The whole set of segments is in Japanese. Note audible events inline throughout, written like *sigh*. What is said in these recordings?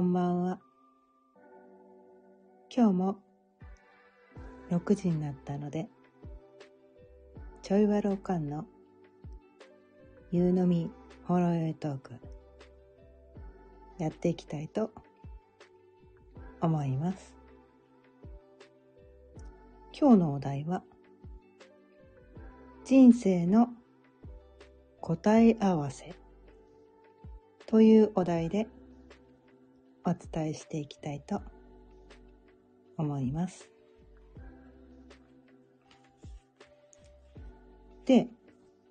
こんばんは。今日も6時になったので、ちょいわろかんの夕飲みほろよいトークやっていきたいと思います。今日のお題は人生の答え合わせというお題でお伝えしていきたいと思います。で、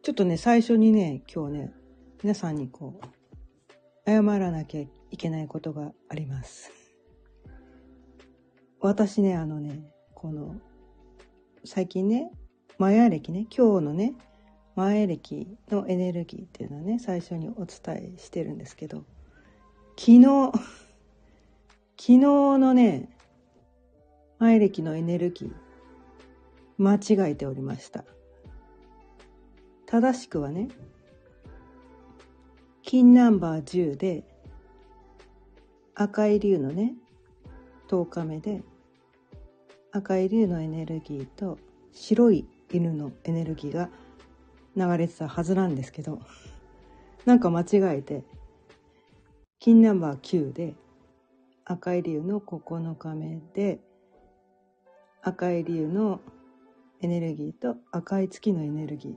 ちょっとね、最初にね、今日ね、皆さんにこう、謝らなきゃいけないことがあります。私ね、あのね、この、最近ね、マヤ歴ね、今日のね、マヤ歴のエネルギーっていうのはね、最初にお伝えしてるんですけど、昨日、昨日のね、前歴のエネルギー、間違えておりました。正しくはね、金ナンバー10で、赤い竜のね、10日目で、赤い竜のエネルギーと白い犬のエネルギーが流れてたはずなんですけど、なんか間違えて、金ナンバー9で、赤い竜の9日目で、赤い竜のエネルギーと赤い月のエネルギー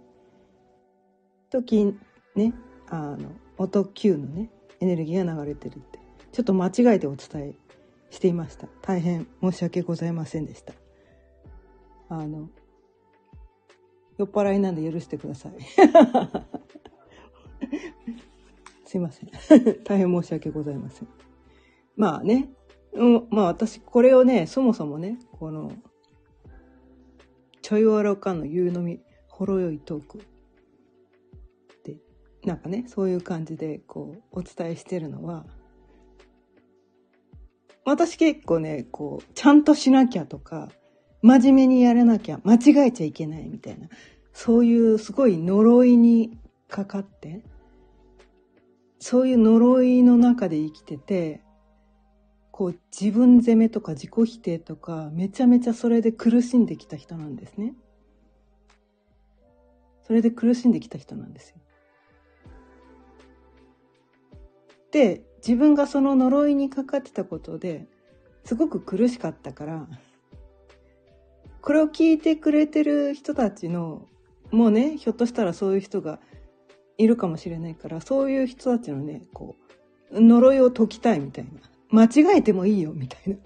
と金、ね、あの、音9のね、エネルギーが流れてるって、ちょっと間違えてお伝えしていました。大変申し訳ございませんでした。あの、酔っ払いなんで許してください。*laughs* すいません。*laughs* 大変申し訳ございません。まあね、うん、まあ私、これをね、そもそもね、この、ちょいわらかの夕飲み、ほろ酔いトークで、なんかね、そういう感じで、こう、お伝えしてるのは、私結構ね、こう、ちゃんとしなきゃとか、真面目にやらなきゃ、間違えちゃいけないみたいな、そういうすごい呪いにかかって、そういう呪いの中で生きてて、こう自分責めとか自己否定とかめちゃめちゃそれで苦しんできた人なんですね。それで苦しんできた人なんですよ。で、自分がその呪いにかかってたことですごく苦しかったから、これを聞いてくれてる人たちの、もうね、ひょっとしたらそういう人がいるかもしれないから、そういう人たちのね、こう、呪いを解きたいみたいな。間違えてもいいよ、みたいな。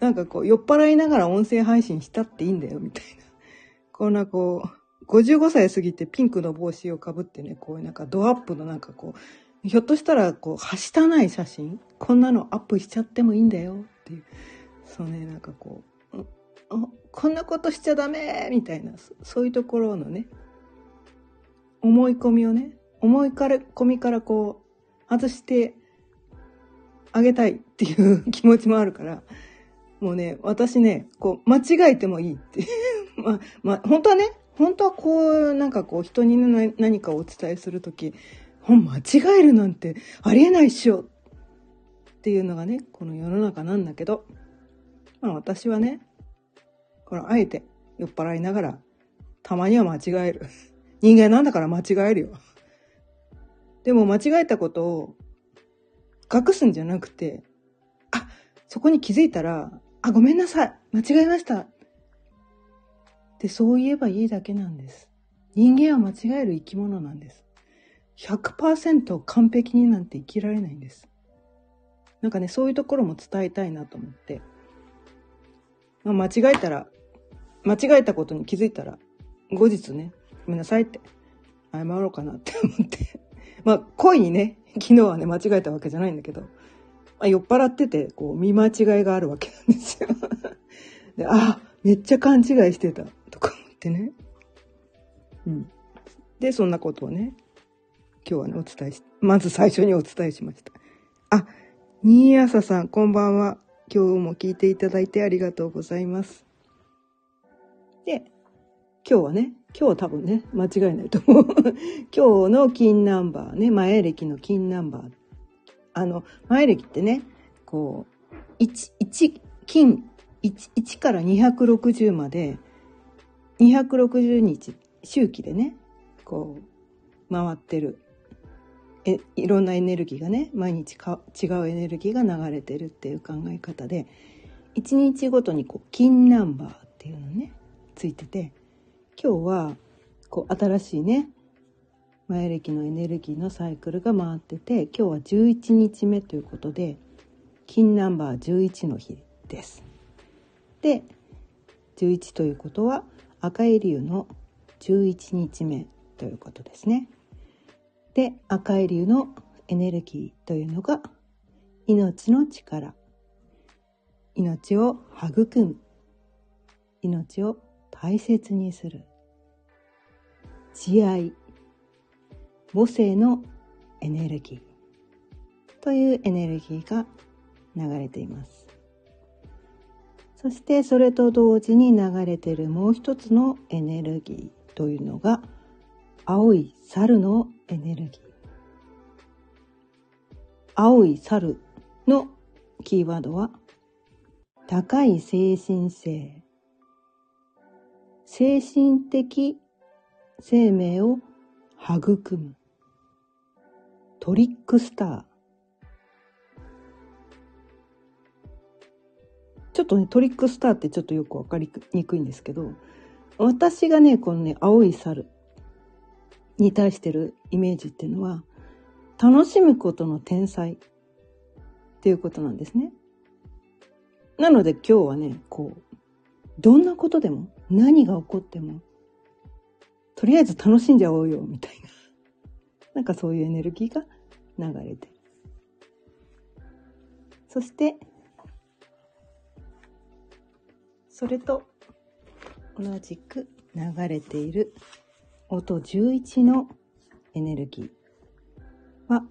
*laughs* なんかこう、酔っ払いながら音声配信したっていいんだよ、みたいな。こんなこう、55歳過ぎてピンクの帽子をかぶってね、こういうなんかドアップのなんかこう、ひょっとしたらこう、はしたない写真こんなのアップしちゃってもいいんだよ、っていう。そうね、なんかこう、こんなことしちゃダメみたいな、そういうところのね、思い込みをね、思い込みからこう、外してあげたいっていう *laughs* 気持ちもあるから、もうね、私ね、こう、間違えてもいいって。*laughs* まあ、まあ、本当はね、本当はこう、なんかこう、人に何かをお伝えするとき、本間違えるなんてありえないっしょっていうのがね、この世の中なんだけど、まあ私はね、このあえて酔っ払いながら、たまには間違える。*laughs* 人間なんだから間違えるよ。でも間違えたことを隠すんじゃなくて、あ、そこに気づいたら、あ、ごめんなさい。間違えました。ってそう言えばいいだけなんです。人間は間違える生き物なんです。100%完璧になんて生きられないんです。なんかね、そういうところも伝えたいなと思って。まあ、間違えたら、間違えたことに気づいたら、後日ね、ごめんなさいって、謝ろうかなって思って。まあ、恋にね、昨日はね、間違えたわけじゃないんだけど、ま、酔っ払ってて、こう、見間違いがあるわけなんですよ。*laughs* で、あ、めっちゃ勘違いしてた、とか思ってね。うん。で、そんなことをね、今日はね、お伝えし、まず最初にお伝えしました。あ、新朝さん、こんばんは。今日も聞いていただいてありがとうございます。で、今日はね、今日は多分ね、間違いないと思う。今日の金ナンバーね、前歴の金ナンバー。あの、前歴ってね、こう、1、1、金 1, 1から260まで、260日、周期でね、こう、回ってる。え、いろんなエネルギーがね、毎日か違うエネルギーが流れてるっていう考え方で、1日ごとにこう、金ナンバーっていうのね、ついてて、今日は、こう、新しいね、前歴のエネルギーのサイクルが回ってて今日は11日目ということで金ナンバー11の日です。で11ということは赤い竜の11日目ということですね。で赤い竜のエネルギーというのが命の力命を育む命を大切にする慈愛母性のエネルギーというエネルギーが流れています。そしてそれと同時に流れているもう一つのエネルギーというのが青い猿のエネルギー。青い猿のキーワードは高い精神性。精神的生命を育む。トリックスター。ちょっとね、トリックスターってちょっとよくわかりにくいんですけど、私がね、このね、青い猿に対してるイメージっていうのは、楽しむことの天才っていうことなんですね。なので今日はね、こう、どんなことでも、何が起こっても、とりあえず楽しんじゃおうよ、みたいな。*laughs* なんかそういうエネルギーが流れてそしてそれと同じく流れている音11のエネルギーは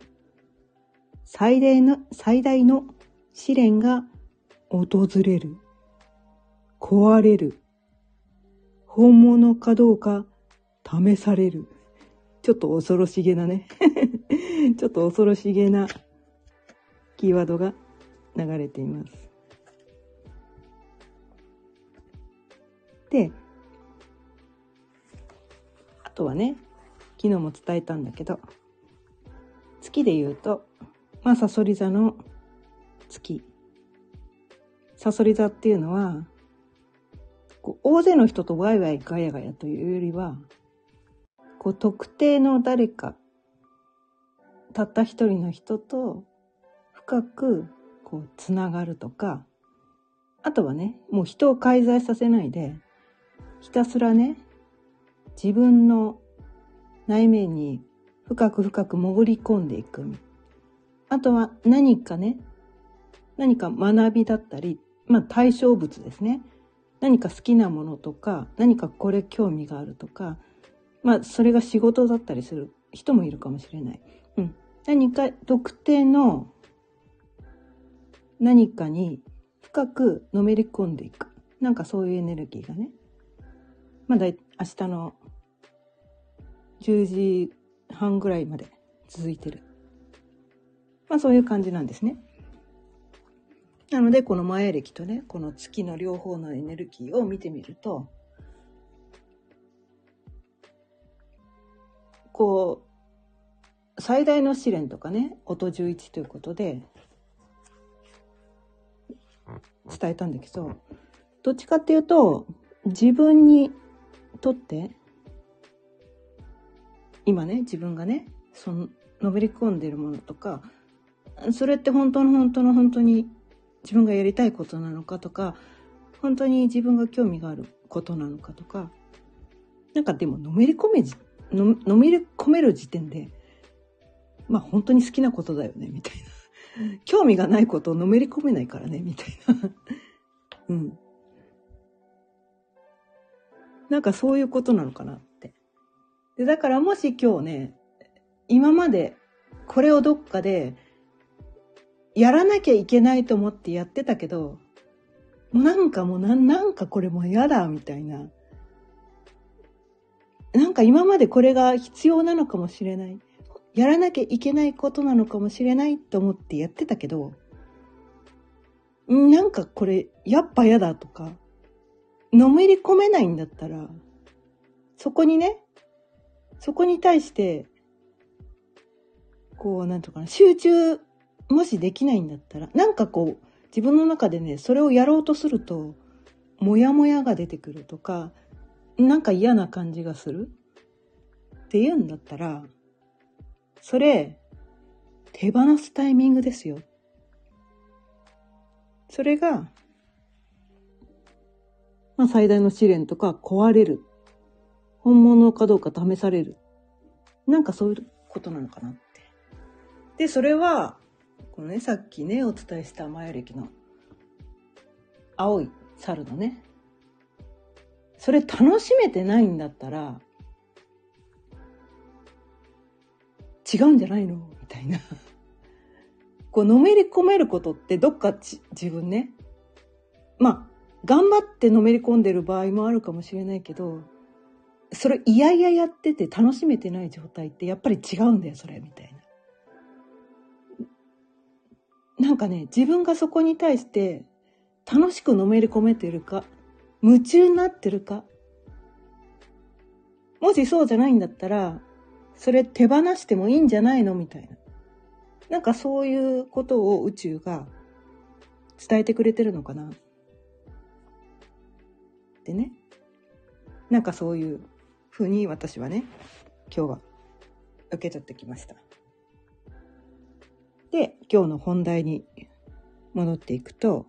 最大の最大の試練が訪れる壊れる本物かどうか試されるちょっと恐ろしげなね *laughs* ちょっと恐ろしげなキーワードが流れています。で、あとはね、昨日も伝えたんだけど、月で言うと、まあ、サソリ座の月。サソリ座っていうのは、こう大勢の人とワイワイガヤガヤというよりは、こう特定の誰か、たった一人の人と深くこうつながるとか、あとはね、もう人を介在させないで、ひたすらね、自分の内面に深く深く潜り込んでいく。あとは何かね、何か学びだったり、まあ対象物ですね。何か好きなものとか、何かこれ興味があるとか、まあ、それが仕事だったりする人もいるかもしれない。うん。何か特定の何かに深くのめり込んでいく。なんかそういうエネルギーがね。まだ明日の10時半ぐらいまで続いてる。まあそういう感じなんですね。なので、この前歴とね、この月の両方のエネルギーを見てみると、こう、最大の試練とかね、音11ということで、伝えたんだけど、どっちかっていうと、自分にとって、今ね、自分がね、その、のめり込んでるものとか、それって本当の本当の本当に自分がやりたいことなのかとか、本当に自分が興味があることなのかとか、なんかでものめり込めの、のめり込める時点で、まあ本当に好きなことだよね、みたいな。*laughs* 興味がないことをのめり込めないからね、みたいな。*laughs* うん。なんかそういうことなのかなって。で、だからもし今日ね、今までこれをどっかでやらなきゃいけないと思ってやってたけど、もうなんかもうななんかこれもう嫌だみたいな。なんか今までこれが必要なのかもしれない。やらなきゃいけないことなのかもしれないと思ってやってたけど、なんかこれ、やっぱ嫌だとか、のめり込めないんだったら、そこにね、そこに対して、こう、なんとかな、集中、もしできないんだったら、なんかこう、自分の中でね、それをやろうとすると、モヤモヤが出てくるとか、なんか嫌な感じがするって言うんだったら、それ、手放すタイミングですよ。それが、まあ最大の試練とか壊れる。本物かどうか試される。なんかそういうことなのかなって。で、それは、このね、さっきね、お伝えしたマヤ歴の青い猿のね、それ楽しめてないんだったら、違うんじゃないの？みたいな。こう、のめり込めることってどっか自分ね、まあ、頑張ってのめり込んでる場合もあるかもしれないけど、それいやいややってて楽しめてない状態ってやっぱり違うんだよ、それ、みたいな。なんかね、自分がそこに対して楽しくのめり込めてるか、夢中になってるか。もしそうじゃないんだったら、それ手放してもいいんじゃないのみたいな。なんかそういうことを宇宙が伝えてくれてるのかな。でね。なんかそういうふうに私はね、今日は受け取ってきました。で、今日の本題に戻っていくと、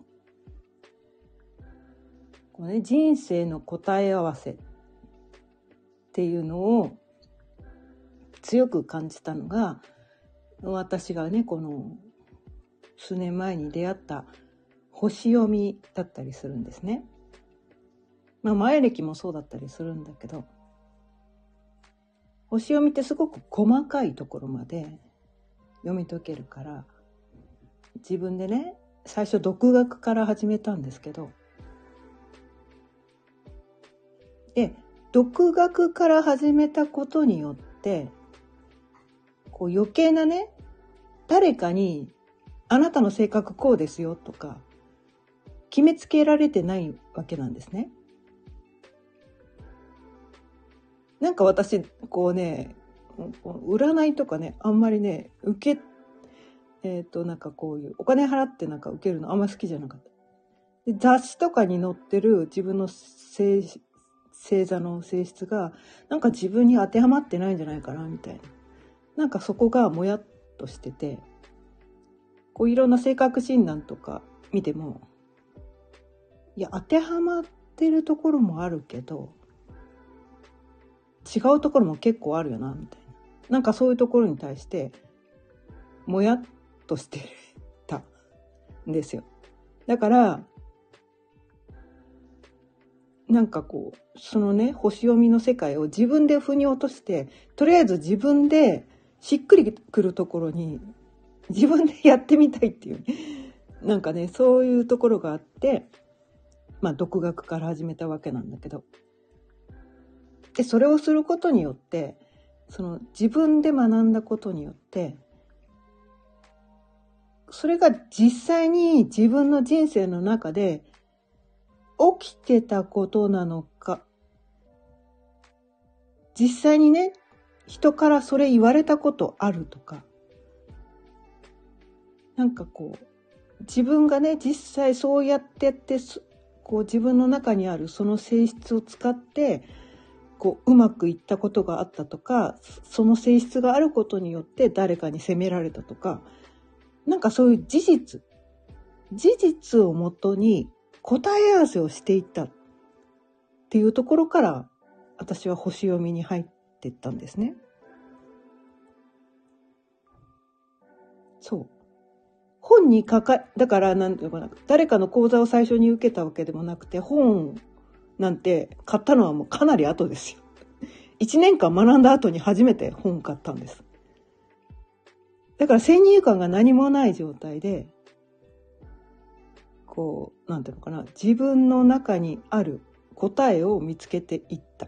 このね、人生の答え合わせっていうのを強く感じたのが、私がね、この数年前に出会った星読みだったりするんですね。まあ前歴もそうだったりするんだけど、星読みってすごく細かいところまで読み解けるから、自分でね、最初独学から始めたんですけど、で、独学から始めたことによって、こう余計なね、誰かに、あなたの性格こうですよとか、決めつけられてないわけなんですね。なんか私、こうね、占いとかね、あんまりね、受け、えっ、ー、と、なんかこういう、お金払ってなんか受けるのあんま好きじゃなかった。で雑誌とかに載ってる自分の性星座の性質がなんか自分に当てはまってないんじゃないかなみたいななんかそこがもやっとしててこういろんな性格診断とか見てもいや当てはまってるところもあるけど違うところも結構あるよなみたいななんかそういうところに対してもやっとしてたんですよだからなんかこう、そのね、星読みの世界を自分で腑に落として、とりあえず自分でしっくりくるところに自分でやってみたいっていう、なんかね、そういうところがあって、まあ、独学から始めたわけなんだけど。で、それをすることによって、その自分で学んだことによって、それが実際に自分の人生の中で起きてたことなのか、実際にね、人からそれ言われたことあるとか、なんかこう、自分がね、実際そうやってって、こう自分の中にあるその性質を使って、こう、うまくいったことがあったとか、その性質があることによって誰かに責められたとか、なんかそういう事実、事実をもとに答え合わせをしていったっていうところから私は星読みに入っていったんですね。そう。本に書か、だからなんていうかな、誰かの講座を最初に受けたわけでもなくて、本なんて買ったのはもうかなり後ですよ。一年間学んだ後に初めて本を買ったんです。だから先入観が何もない状態で、こう、なんていうのかな、自分の中にある答えを見つけていった。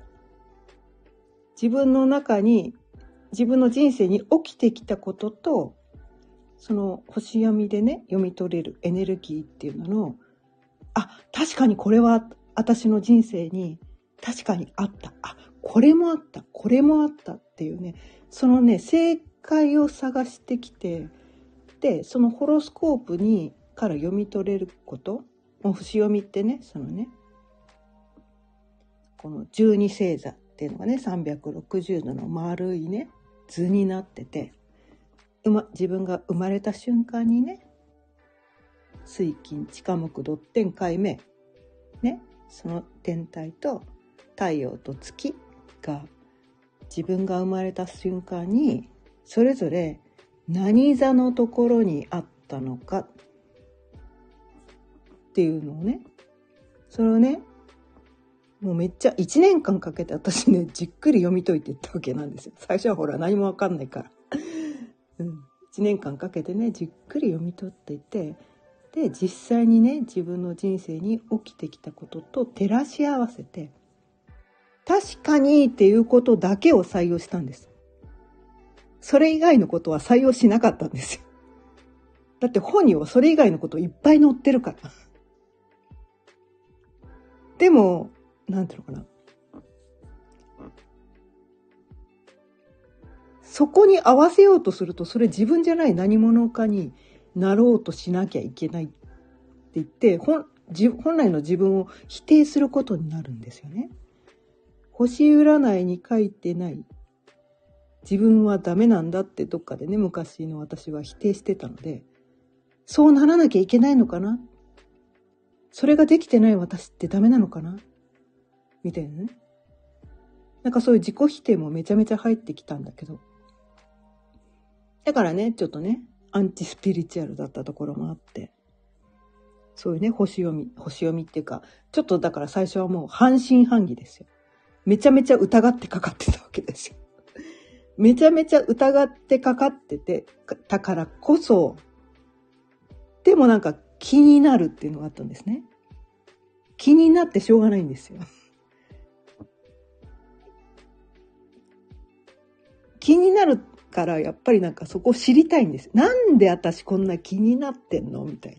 自分の中に、自分の人生に起きてきたことと、その星読みでね、読み取れるエネルギーっていうのの、あ、確かにこれは私の人生に確かにあった。あ、これもあった。これもあったっていうね、そのね、正解を探してきて、で、そのホロスコープにから読み取れること、もう星読みってね、そのね、この十二星座っていうのがね、360度の丸いね、図になってて、ま、自分が生まれた瞬間にね、水金地下木土天海明その天体と太陽と月が自分が生まれた瞬間にそれぞれ何座のところにあったのかっていうのをねそれをねもうめっちゃ1年間かけて私ねじっくり読み解いていったわけなんですよ。最初はほら何もわかんないから、うん、1年間かけてねじっくり読み取っていてで実際にね自分の人生に起きてきたことと照らし合わせて確かにっていうことだけを採用したんです。それ以外のことは採用しなかったんですよ。だって本にはそれ以外のこといっぱい載ってるから。でも、なんていうのかな。そこに合わせようとすると、それ自分じゃない何者かになろうとしなきゃいけないって言って本本来の自分を否定することになるんですよね。星占いに書いてない自分はダメなんだってどっかでね昔の私は否定してたのでそうならなきゃいけないのかな？それができてない私ってダメなのかな？みたいなね。なんかそういう自己否定もめちゃめちゃ入ってきたんだけど。だからね、ちょっとね、アンチスピリチュアルだったところもあって、そういうね、星読み、星読みっていうか、ちょっとだから最初はもう半信半疑ですよ。めちゃめちゃ疑ってかかってたわけですよ。*laughs* めちゃめちゃ疑ってかかってて、だからこそ、でもなんか気になるっていうのがあったんですね。気になってしょうがないんですよ。*laughs* 気になるからやっぱりなんかそこ知りたいんです。なんで私こんな気になってんの？みたい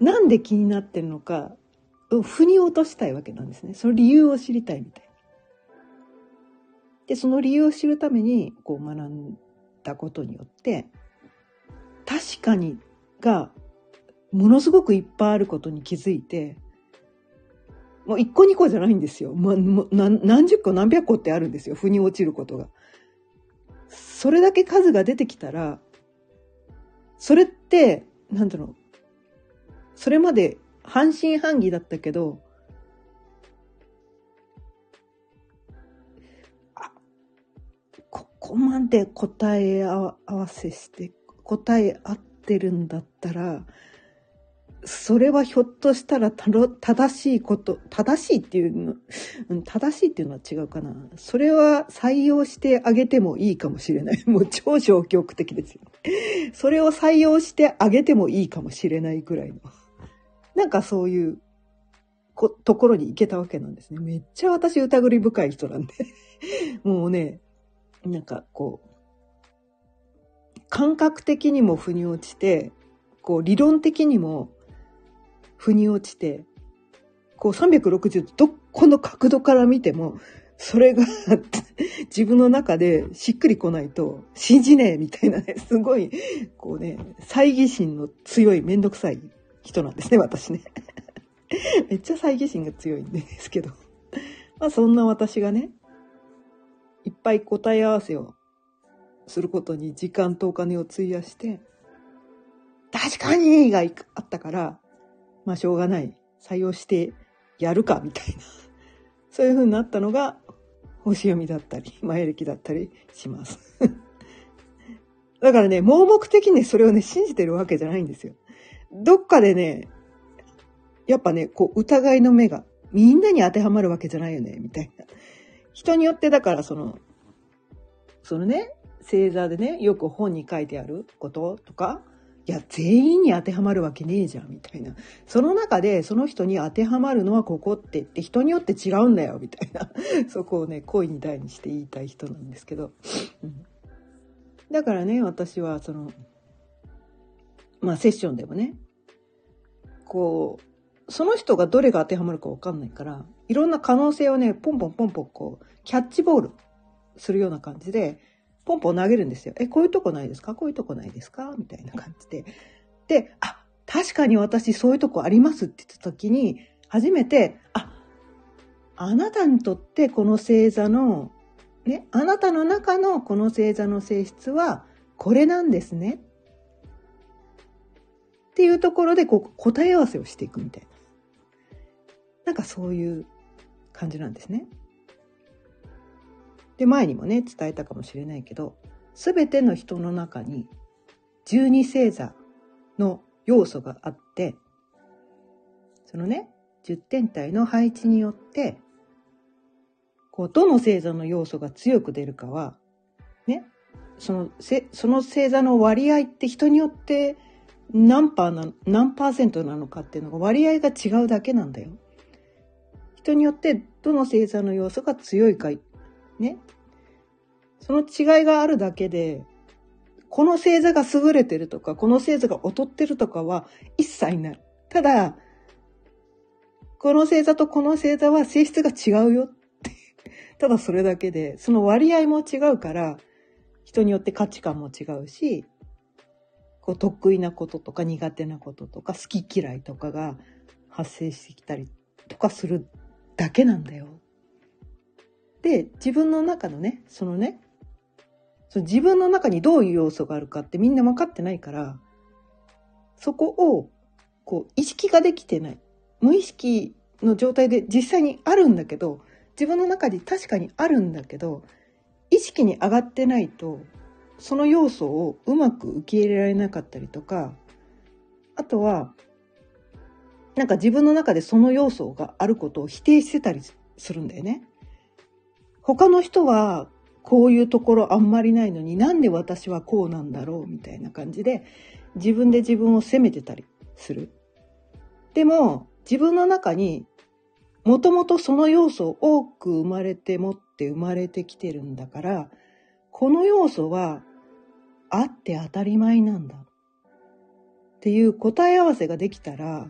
な。なんで気になってんのか、腑に落としたいわけなんですね。その理由を知りたいみたいな。で、その理由を知るためにこう学んだことによって、確かにがものすごくいっぱいあることに気づいて、もう一個二個じゃないんですよ。ま、何十個何百個ってあるんですよ。腑に落ちることが。それだけ数が出てきたら、それって、なんだろう。それまで半信半疑だったけど、あ、ここまで答え合わせして、答え合ってるんだったら、それはひょっとしたら正しいこと、正しいっていうの、正しいっていうのは違うかな。それは採用してあげてもいいかもしれない。もう超消極的ですよ。それを採用してあげてもいいかもしれないぐらいの。なんかそういうこところに行けたわけなんですね。めっちゃ私疑り深い人なんで。もうね、なんかこう、感覚的にも腑に落ちて、こう理論的にも腑に落ちて、こう360度どこの角度から見ても、それが *laughs* 自分の中でしっくりこないと信じねえみたいなね、すごい、こうね、猜疑心の強いめんどくさい人なんですね、私ね。*laughs* めっちゃ猜疑心が強いんですけど。まあそんな私がね、いっぱい答え合わせをすることに時間とお金を費やして、確かにがあったから、まあしょうがない。採用してやるか、みたいな。*laughs* そういう風になったのが、星読みだったり、前歴だったりします。*laughs* だからね、盲目的にそれをね、信じてるわけじゃないんですよ。どっかでね、やっぱね、こう、疑いの目が、みんなに当てはまるわけじゃないよね、みたいな。人によってだからその、そのね、星座でね、よく本に書いてあることとか、いや、全員に当てはまるわけねえじゃん、みたいな。その中で、その人に当てはまるのはここってって、人によって違うんだよ、みたいな。*laughs* そこをね、恋に大にして言いたい人なんですけど。うん、だからね、私は、その、まあセッションでもね、こう、その人がどれが当てはまるかわかんないから、いろんな可能性をね、ポンポンポンポンこう、キャッチボールするような感じで、ポンポン投げるんですよ。え、こういうとこないですか？こういうとこないですか？みたいな感じで。で、あ、確かに私そういうとこありますって言った時に、初めて、あ、あなたにとってこの星座の、ね、あなたの中のこの星座の性質はこれなんですね。っていうところでこう答え合わせをしていくみたいな。なんかそういう感じなんですね。で、前にもね、伝えたかもしれないけど、すべての人の中に12星座の要素があって、そのね、10天体の配置によって、こう、どの星座の要素が強く出るかは、ね、その、せその星座の割合って人によって何パーな、何パーセントなのかっていうのが割合が違うだけなんだよ。人によってどの星座の要素が強いか、ね。その違いがあるだけで、この星座が優れてるとか、この星座が劣ってるとかは一切ない。ただ、この星座とこの星座は性質が違うよって。ただそれだけで、その割合も違うから、人によって価値観も違うし、こう得意なこととか苦手なこととか好き嫌いとかが発生してきたりとかするだけなんだよ。で、自分の中のね、そのね、その自分の中にどういう要素があるかってみんな分かってないから、そこを、こう、意識ができてない。無意識の状態で実際にあるんだけど、自分の中に確かにあるんだけど、意識に上がってないと、その要素をうまく受け入れられなかったりとか、あとは、なんか自分の中でその要素があることを否定してたりするんだよね。他の人はこういうところあんまりないのになんで私はこうなんだろうみたいな感じで自分で自分を責めてたりする。でも自分の中にもともとその要素を多く生まれて持って生まれてきてるんだからこの要素はあって当たり前なんだっていう答え合わせができたら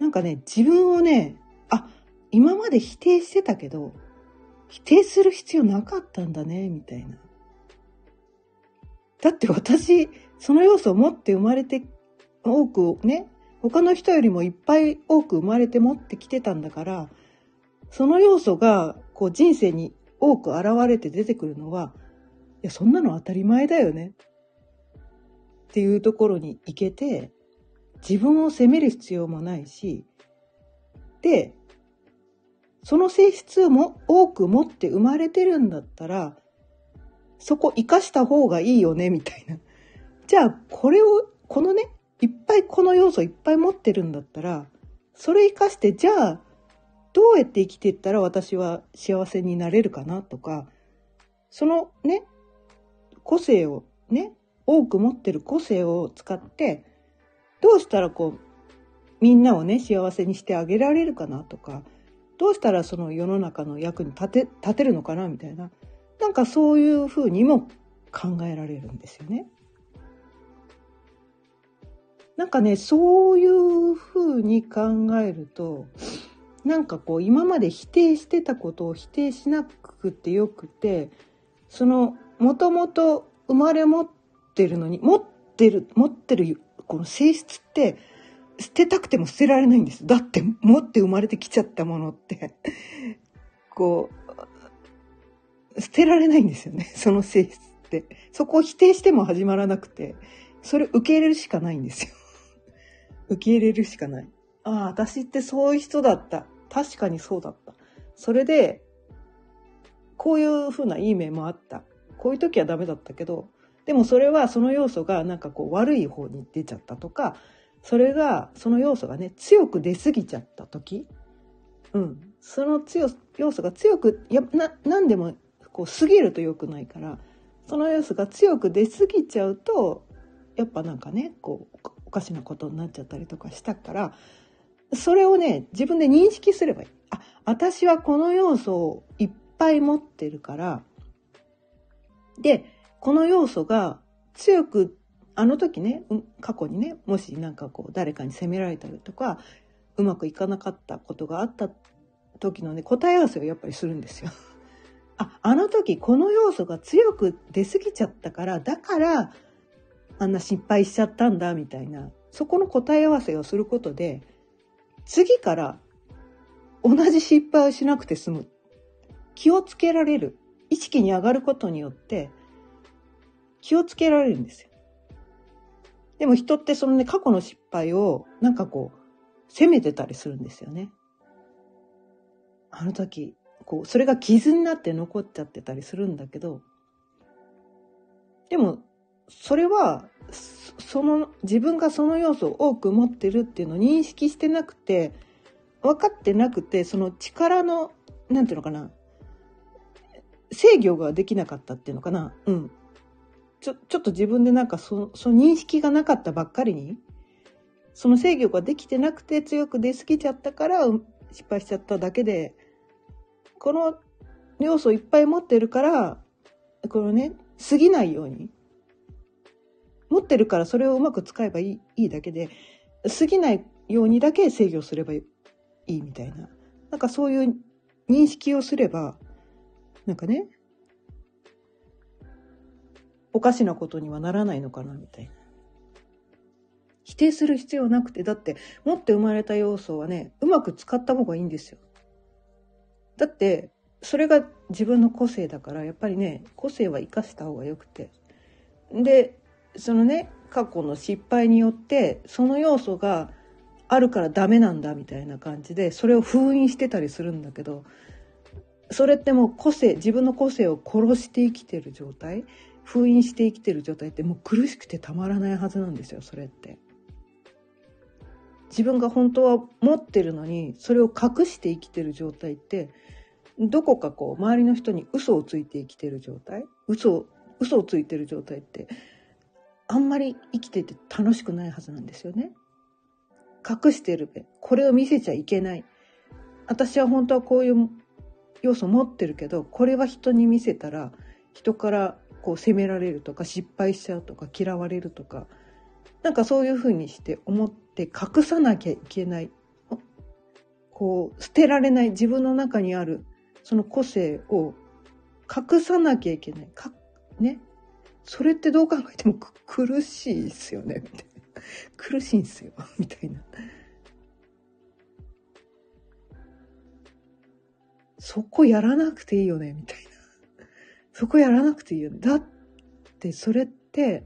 なんかね、自分をね、あ、今まで否定してたけど、否定する必要なかったんだね、みたいな。だって私、その要素を持って生まれて、多くね、他の人よりもいっぱい多く生まれて持ってきてたんだから、その要素が、こう人生に多く現れて出てくるのは、いや、そんなの当たり前だよね。っていうところに行けて、自分を責める必要もないし、で、その性質も多く持って生まれてるんだったら、そこ活かした方がいいよね、みたいな。じゃあ、これを、このね、いっぱいこの要素いっぱい持ってるんだったら、それ活かして、じゃあ、どうやって生きていったら私は幸せになれるかなとか、そのね、個性をね、多く持ってる個性を使って、どうしたらこう、みんなをね、幸せにしてあげられるかなとか、どうしたらその世の中の役に立て、立てるのかなみたいな。なんかそういうふうにも考えられるんですよね。なんかね、そういうふうに考えると、なんかこう今まで否定してたことを否定しなくてよくて、そのもともと生まれ持ってるのに、持ってる、持ってるこの性質って捨てたくても捨てられないんです。だって持って生まれてきちゃったものって *laughs* こう、捨てられないんですよね。*laughs* その性質って。そこを否定しても始まらなくて、それ受け入れるしかないんですよ。*laughs* 受け入れるしかない。ああ、私ってそういう人だった。確かにそうだった。それで、こういうふうないい面もあった。こういう時はダメだったけど、でもそれはその要素がなんかこう悪い方に出ちゃったとか、それが、その要素がね、強く出すぎちゃった時、うん。その強、要素が強く、や、な、なんでも、こう、過ぎると良くないから、その要素が強く出すぎちゃうと、やっぱなんかね、こう、おかしなことになっちゃったりとかしたから、それをね、自分で認識すればいい。あ、私はこの要素をいっぱい持ってるから、で、この要素が強くあの時ね、過去にね、もしなんかこう誰かに責められたりとか、うまくいかなかったことがあった時のね、答え合わせをやっぱりするんですよ。あ、あの時この要素が強く出過ぎちゃったから、だからあんな失敗しちゃったんだみたいな、そこの答え合わせをすることで、次から同じ失敗をしなくて済む。気をつけられる。意識に上がることによって気をつけられるんですよ。でも人ってそのね、過去の失敗をなんかこう、責めてたりするんですよね。あの時、こう、それが傷になって残っちゃってたりするんだけど、でも、それは、その、自分がその要素を多く持ってるっていうのを認識してなくて、分かってなくて、その力の、なんていうのかな、制御ができなかったっていうのかな。うん。ちょ、ちょっと自分でなんかそ、その認識がなかったばっかりに、その制御ができてなくて強く出過ぎちゃったから失敗しちゃっただけで、この要素いっぱい持ってるから、このね、過ぎないように。持ってるからそれをうまく使えばいいいいだけで、過ぎないようにだけ制御すればいいみたいな。なんかそういう認識をすれば、なんかね、おかしなことにはならないのかなみたいな。否定する必要なくて、だって持って生まれた要素はね、うまく使った方がいいんですよ。だって、それが自分の個性だから、やっぱりね、個性は生かした方がよくて。で、そのね、過去の失敗によって、その要素があるからダメなんだみたいな感じで、それを封印してたりするんだけど、それってもう個性、自分の個性を殺して生きてる状態封印して生きてる状態ってもう苦しくてたまらないはずなんですよ、それって。自分が本当は持ってるのに、それを隠して生きてる状態って、どこかこう、周りの人に嘘をついて生きてる状態嘘、嘘をついてる状態って、あんまり生きてて楽しくないはずなんですよね。隠してるべ。これを見せちゃいけない。私は本当はこういう要素持ってるけど、これは人に見せたら、人からこう責められるとか失敗しちゃうとか嫌われるとかなんかそういうふうにして思って隠さなきゃいけないこう捨てられない自分の中にあるその個性を隠さなきゃいけないかねそれってどう考えても苦しいですよねみたいな苦しいんすよみたいな。そこやらなくていいよねみたいな。そこやらなくていいよ。だってそれって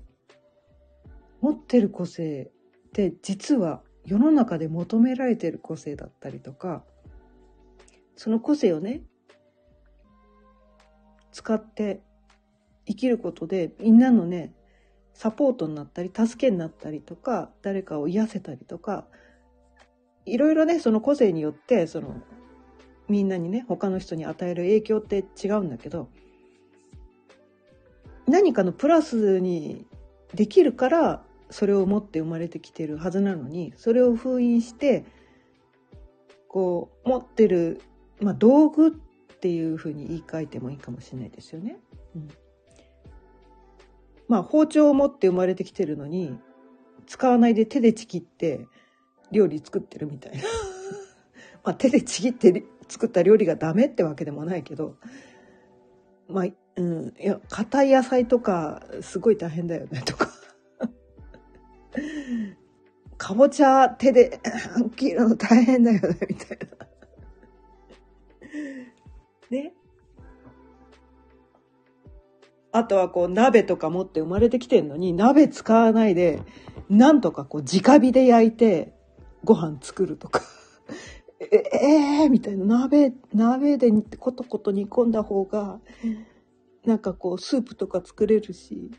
持ってる個性って実は世の中で求められてる個性だったりとかその個性をね使って生きることでみんなのねサポートになったり助けになったりとか誰かを癒せたりとかいろいろねその個性によってそのみんなにね他の人に与える影響って違うんだけど何かのプラスにできるからそれを持って生まれてきてるはずなのにそれを封印してこう持ってる、まあ、道具っていうふうに言い換えてもいいかもしれないですよね。うん、まあ包丁を持って生まれてきてるのに使わないで手でちぎって料理作ってるみたいな。*laughs* まあ手でちぎって作った料理がダメってわけでもないけどまあうん、いや、硬い野菜とか、すごい大変だよね、とか。*laughs* かぼちゃ手で切るの大変だよね、みたいな。ね。あとはこう鍋とか持って生まれてきてんのに、鍋使わないで、なんとかこう直火で焼いてご飯作るとか。ええー、みたいな。鍋、鍋でコトコト煮込んだ方が、なんかこう、スープとか作れるし、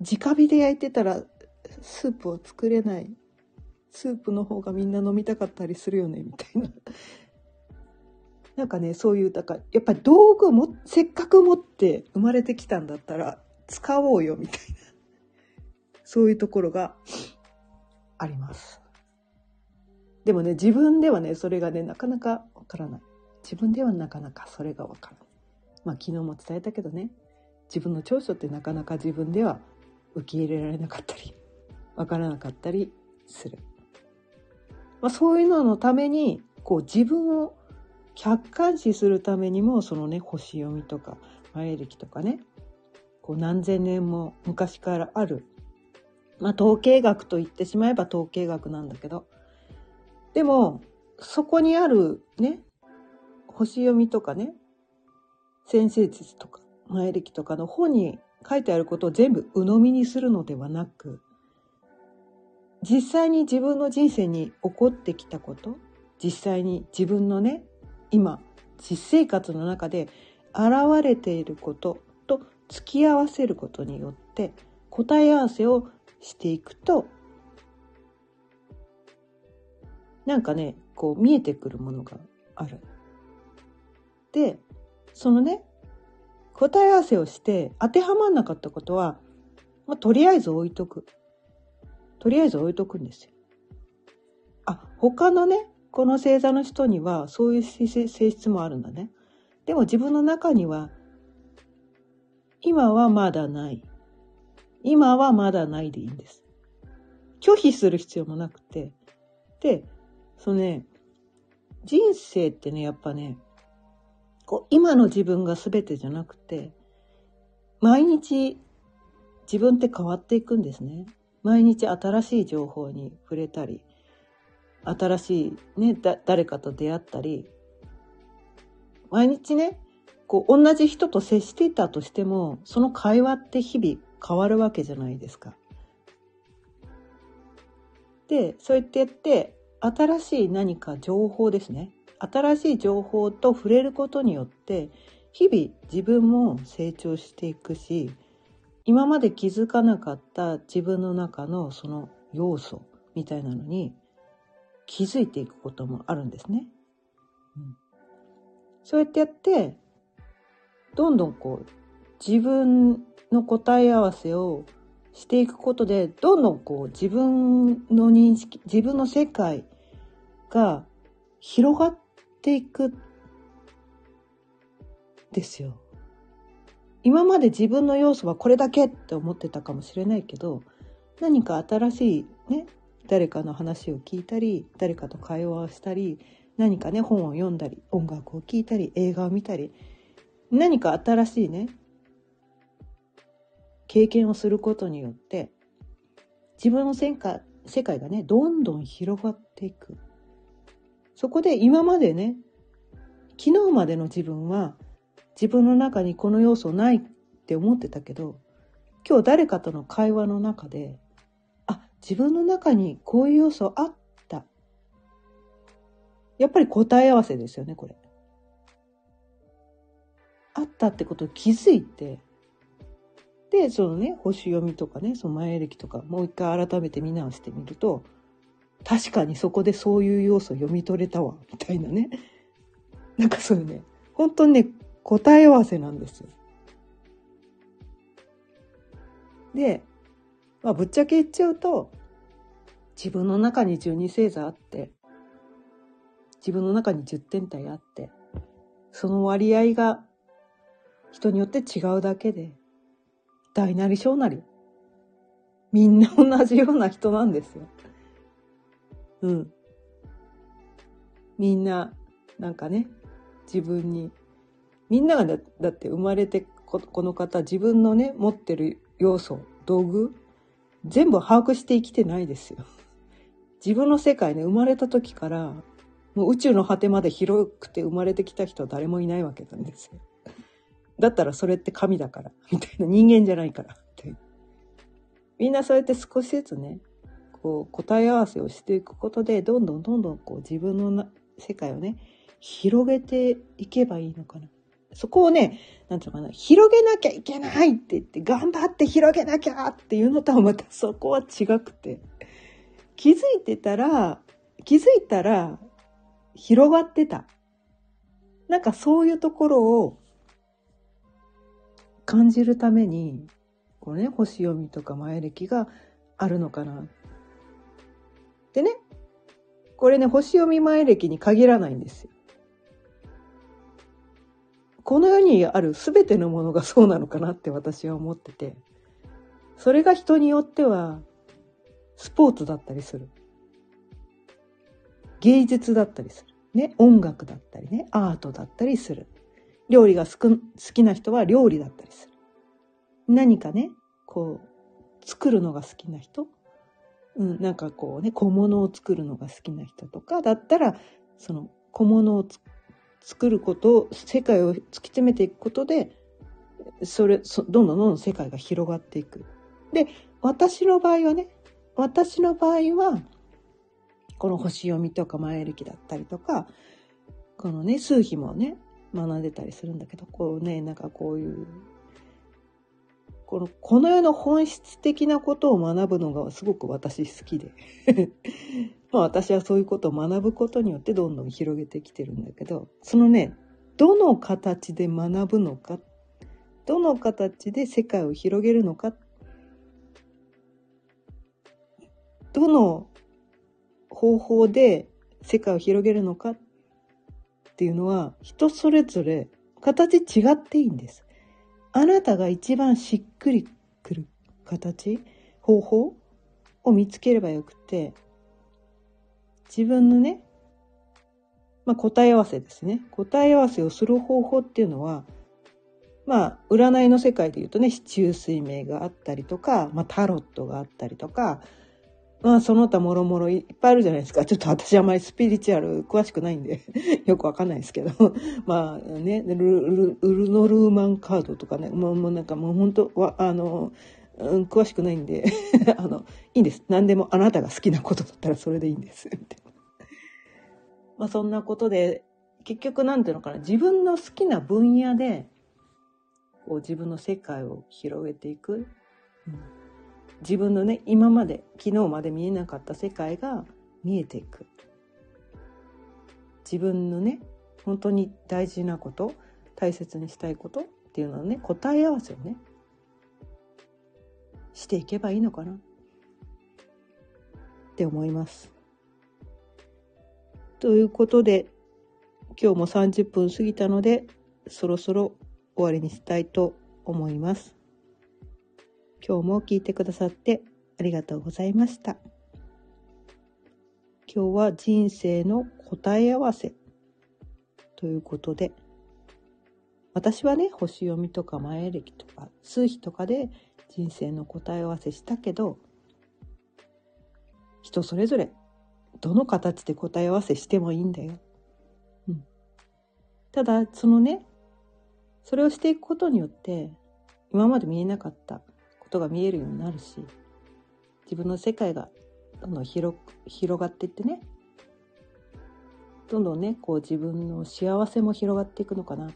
直火で焼いてたら、スープは作れない。スープの方がみんな飲みたかったりするよね、みたいな。なんかね、そういう、だから、やっぱり道具も、せっかく持って生まれてきたんだったら、使おうよ、みたいな。そういうところがあります。でもね、自分ではね、それがね、なかなかわからない。自分ではなかなかそれがわからない。まあ、昨日も伝えたけどね、自分の長所ってなかなか自分では受け入れられなかったりわからなかったりする。まあ、そういうののために、こう自分を客観視するためにも、そのね、星読みとか、前歴とかね、こう何千年も昔からある。まあ、統計学と言ってしまえば統計学なんだけど。でも、そこにあるね、星読みとかね、先生術とか、前歴とかの本に書いてあることを全部鵜呑みにするのではなく、実際に自分の人生に起こってきたこと、実際に自分のね、今、実生活の中で現れていることと付き合わせることによって答え合わせをしていくと、なんかね、こう見えてくるものがある。で、そのね、答え合わせをして当てはまんなかったことは、まあ、とりあえず置いとく。とりあえず置いとくんですよ。あ、他のね、この星座の人にはそういう性質もあるんだね。でも自分の中には、今はまだない。今はまだないでいいんです。拒否する必要もなくて。で、そのね、人生ってね、やっぱね、こう今の自分が全てじゃなくて、毎日自分って変わっていくんですね。毎日新しい情報に触れたり、新しいね、だ誰かと出会ったり、毎日ね、こう同じ人と接していたとしても、その会話って日々変わるわけじゃないですか。で、そうやってやって、新しい何か情報ですね。新しい情報と触れることによって日々自分も成長していくし今まで気づかなかった自分の中のその要素みたいなのに気づいていくこともあるんですね。うん、そうやってやってどんどんこう自分の答え合わせをしていくことでどんどんこう自分の認識自分の世界が広がっていくですよ。今まで自分の要素はこれだけって思ってたかもしれないけど何か新しいね誰かの話を聞いたり誰かと会話をしたり何かね本を読んだり音楽を聴いたり映画を見たり何か新しいね経験をすることによって自分の世界世界がねどんどん広がっていくそこで今までね、昨日までの自分は自分の中にこの要素ないって思ってたけど、今日誰かとの会話の中で、あ、自分の中にこういう要素あった。やっぱり答え合わせですよね、これ。あったってことを気づいて、で、そのね、星読みとかね、その前歴とか、もう一回改めて見直してみると、確かにそこでそういう要素読み取れたわ、みたいなね。*laughs* なんかそういうね、本当にね、答え合わせなんですよ。で、まあ、ぶっちゃけ言っちゃうと、自分の中に12星座あって、自分の中に10天体あって、その割合が人によって違うだけで、大なり小なり、みんな同じような人なんですよ。うん。みんな、なんかね、自分に、みんながだだって生まれてこ、この方、自分のね、持ってる要素、道具、全部把握して生きてないですよ。自分の世界ね、生まれた時から、もう宇宙の果てまで広くて生まれてきた人は誰もいないわけなんですよ。だったらそれって神だから、*laughs* みたいな人間じゃないから、みたいな。みんなそうやって少しずつね、こう答え合わせをしていくことでどんどんどんどんこう自分のな世界をね広げていけばいいのかな。そこをね、なんていうのかな、広げなきゃいけないって言って、頑張って広げなきゃっていうのとはまたそこは違くて。気づいてたら、気づいたら、広がってた。なんかそういうところを感じるために、こうね、星読みとか前歴があるのかなでね、これね、星読み前歴に限らないんですよ。この世にある全てのものがそうなのかなって私は思ってて、それが人によってはスポーツだったりする。芸術だったりする。ね、音楽だったりね、アートだったりする。料理が好きな人は料理だったりする。何かね、こう、作るのが好きな人、うん、なんかこうね、小物を作るのが好きな人とかだったら、その小物を作ることを、世界を突き詰めていくことで、それ、そどんどんどんどん世界が広がっていく。で、私の場合はね、私の場合は、この星読みとか前歴だったりとか、このね、数秘もね、学んでたりするんだけど、こうね、なんかこういう、この、この世の本質的なことを学ぶのがすごく私好きで。*laughs* まあ私はそういうことを学ぶことによってどんどん広げてきてるんだけど、そのね、どの形で学ぶのか、どの形で世界を広げるのか、どの方法で世界を広げるのかっていうのは人それぞれ形違っていいんです。あなたが一番しっくりくる形、方法を見つければよくて、自分のね、まあ、答え合わせですね。答え合わせをする方法っていうのは、まあ、占いの世界で言うとね、四柱推命があったりとか、まあ、タロットがあったりとか、まあ、その他もろもろいっぱいあるじゃないですか。ちょっと私あまりスピリチュアル詳しくないんで *laughs* よくわかんないですけど。*laughs* まあね、ルルウルノルーマンカードとかね、もうもうなんかもう本当は、あの、うん、詳しくないんで *laughs* あの、いいんです。何でもあなたが好きなことだったらそれでいいんです。まあそんなことで、結局なんていうのかな、自分の好きな分野で、こう自分の世界を広げていく。うん自分のね今まで昨日まで見えなかった世界が見えていく自分のね本当に大事なこと大切にしたいことっていうのをね答え合わせをねしていけばいいのかなって思います。ということで今日も30分過ぎたのでそろそろ終わりにしたいと思います。今日も聞いてくださってありがとうございました。今日は人生の答え合わせということで、私はね、星読みとか前歴とか数比とかで人生の答え合わせしたけど、人それぞれどの形で答え合わせしてもいいんだよ。うん。ただ、そのね、それをしていくことによって、今まで見えなかったが見えるようになるし自分の世界がどんどん広広がっていってねどんどんねこう自分の幸せも広がっていくのかなっ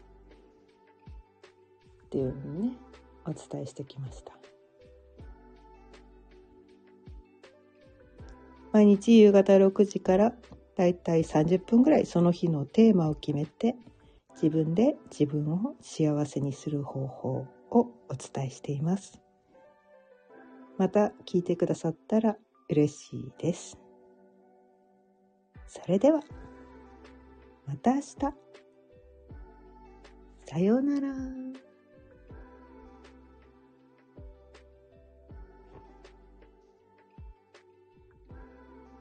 ていうのをねお伝えしてきました毎日夕方6時からだいたい30分ぐらいその日のテーマを決めて自分で自分を幸せにする方法をお伝えしています。また聞いてくださったら嬉しいです。それでは、また明日。さようなら。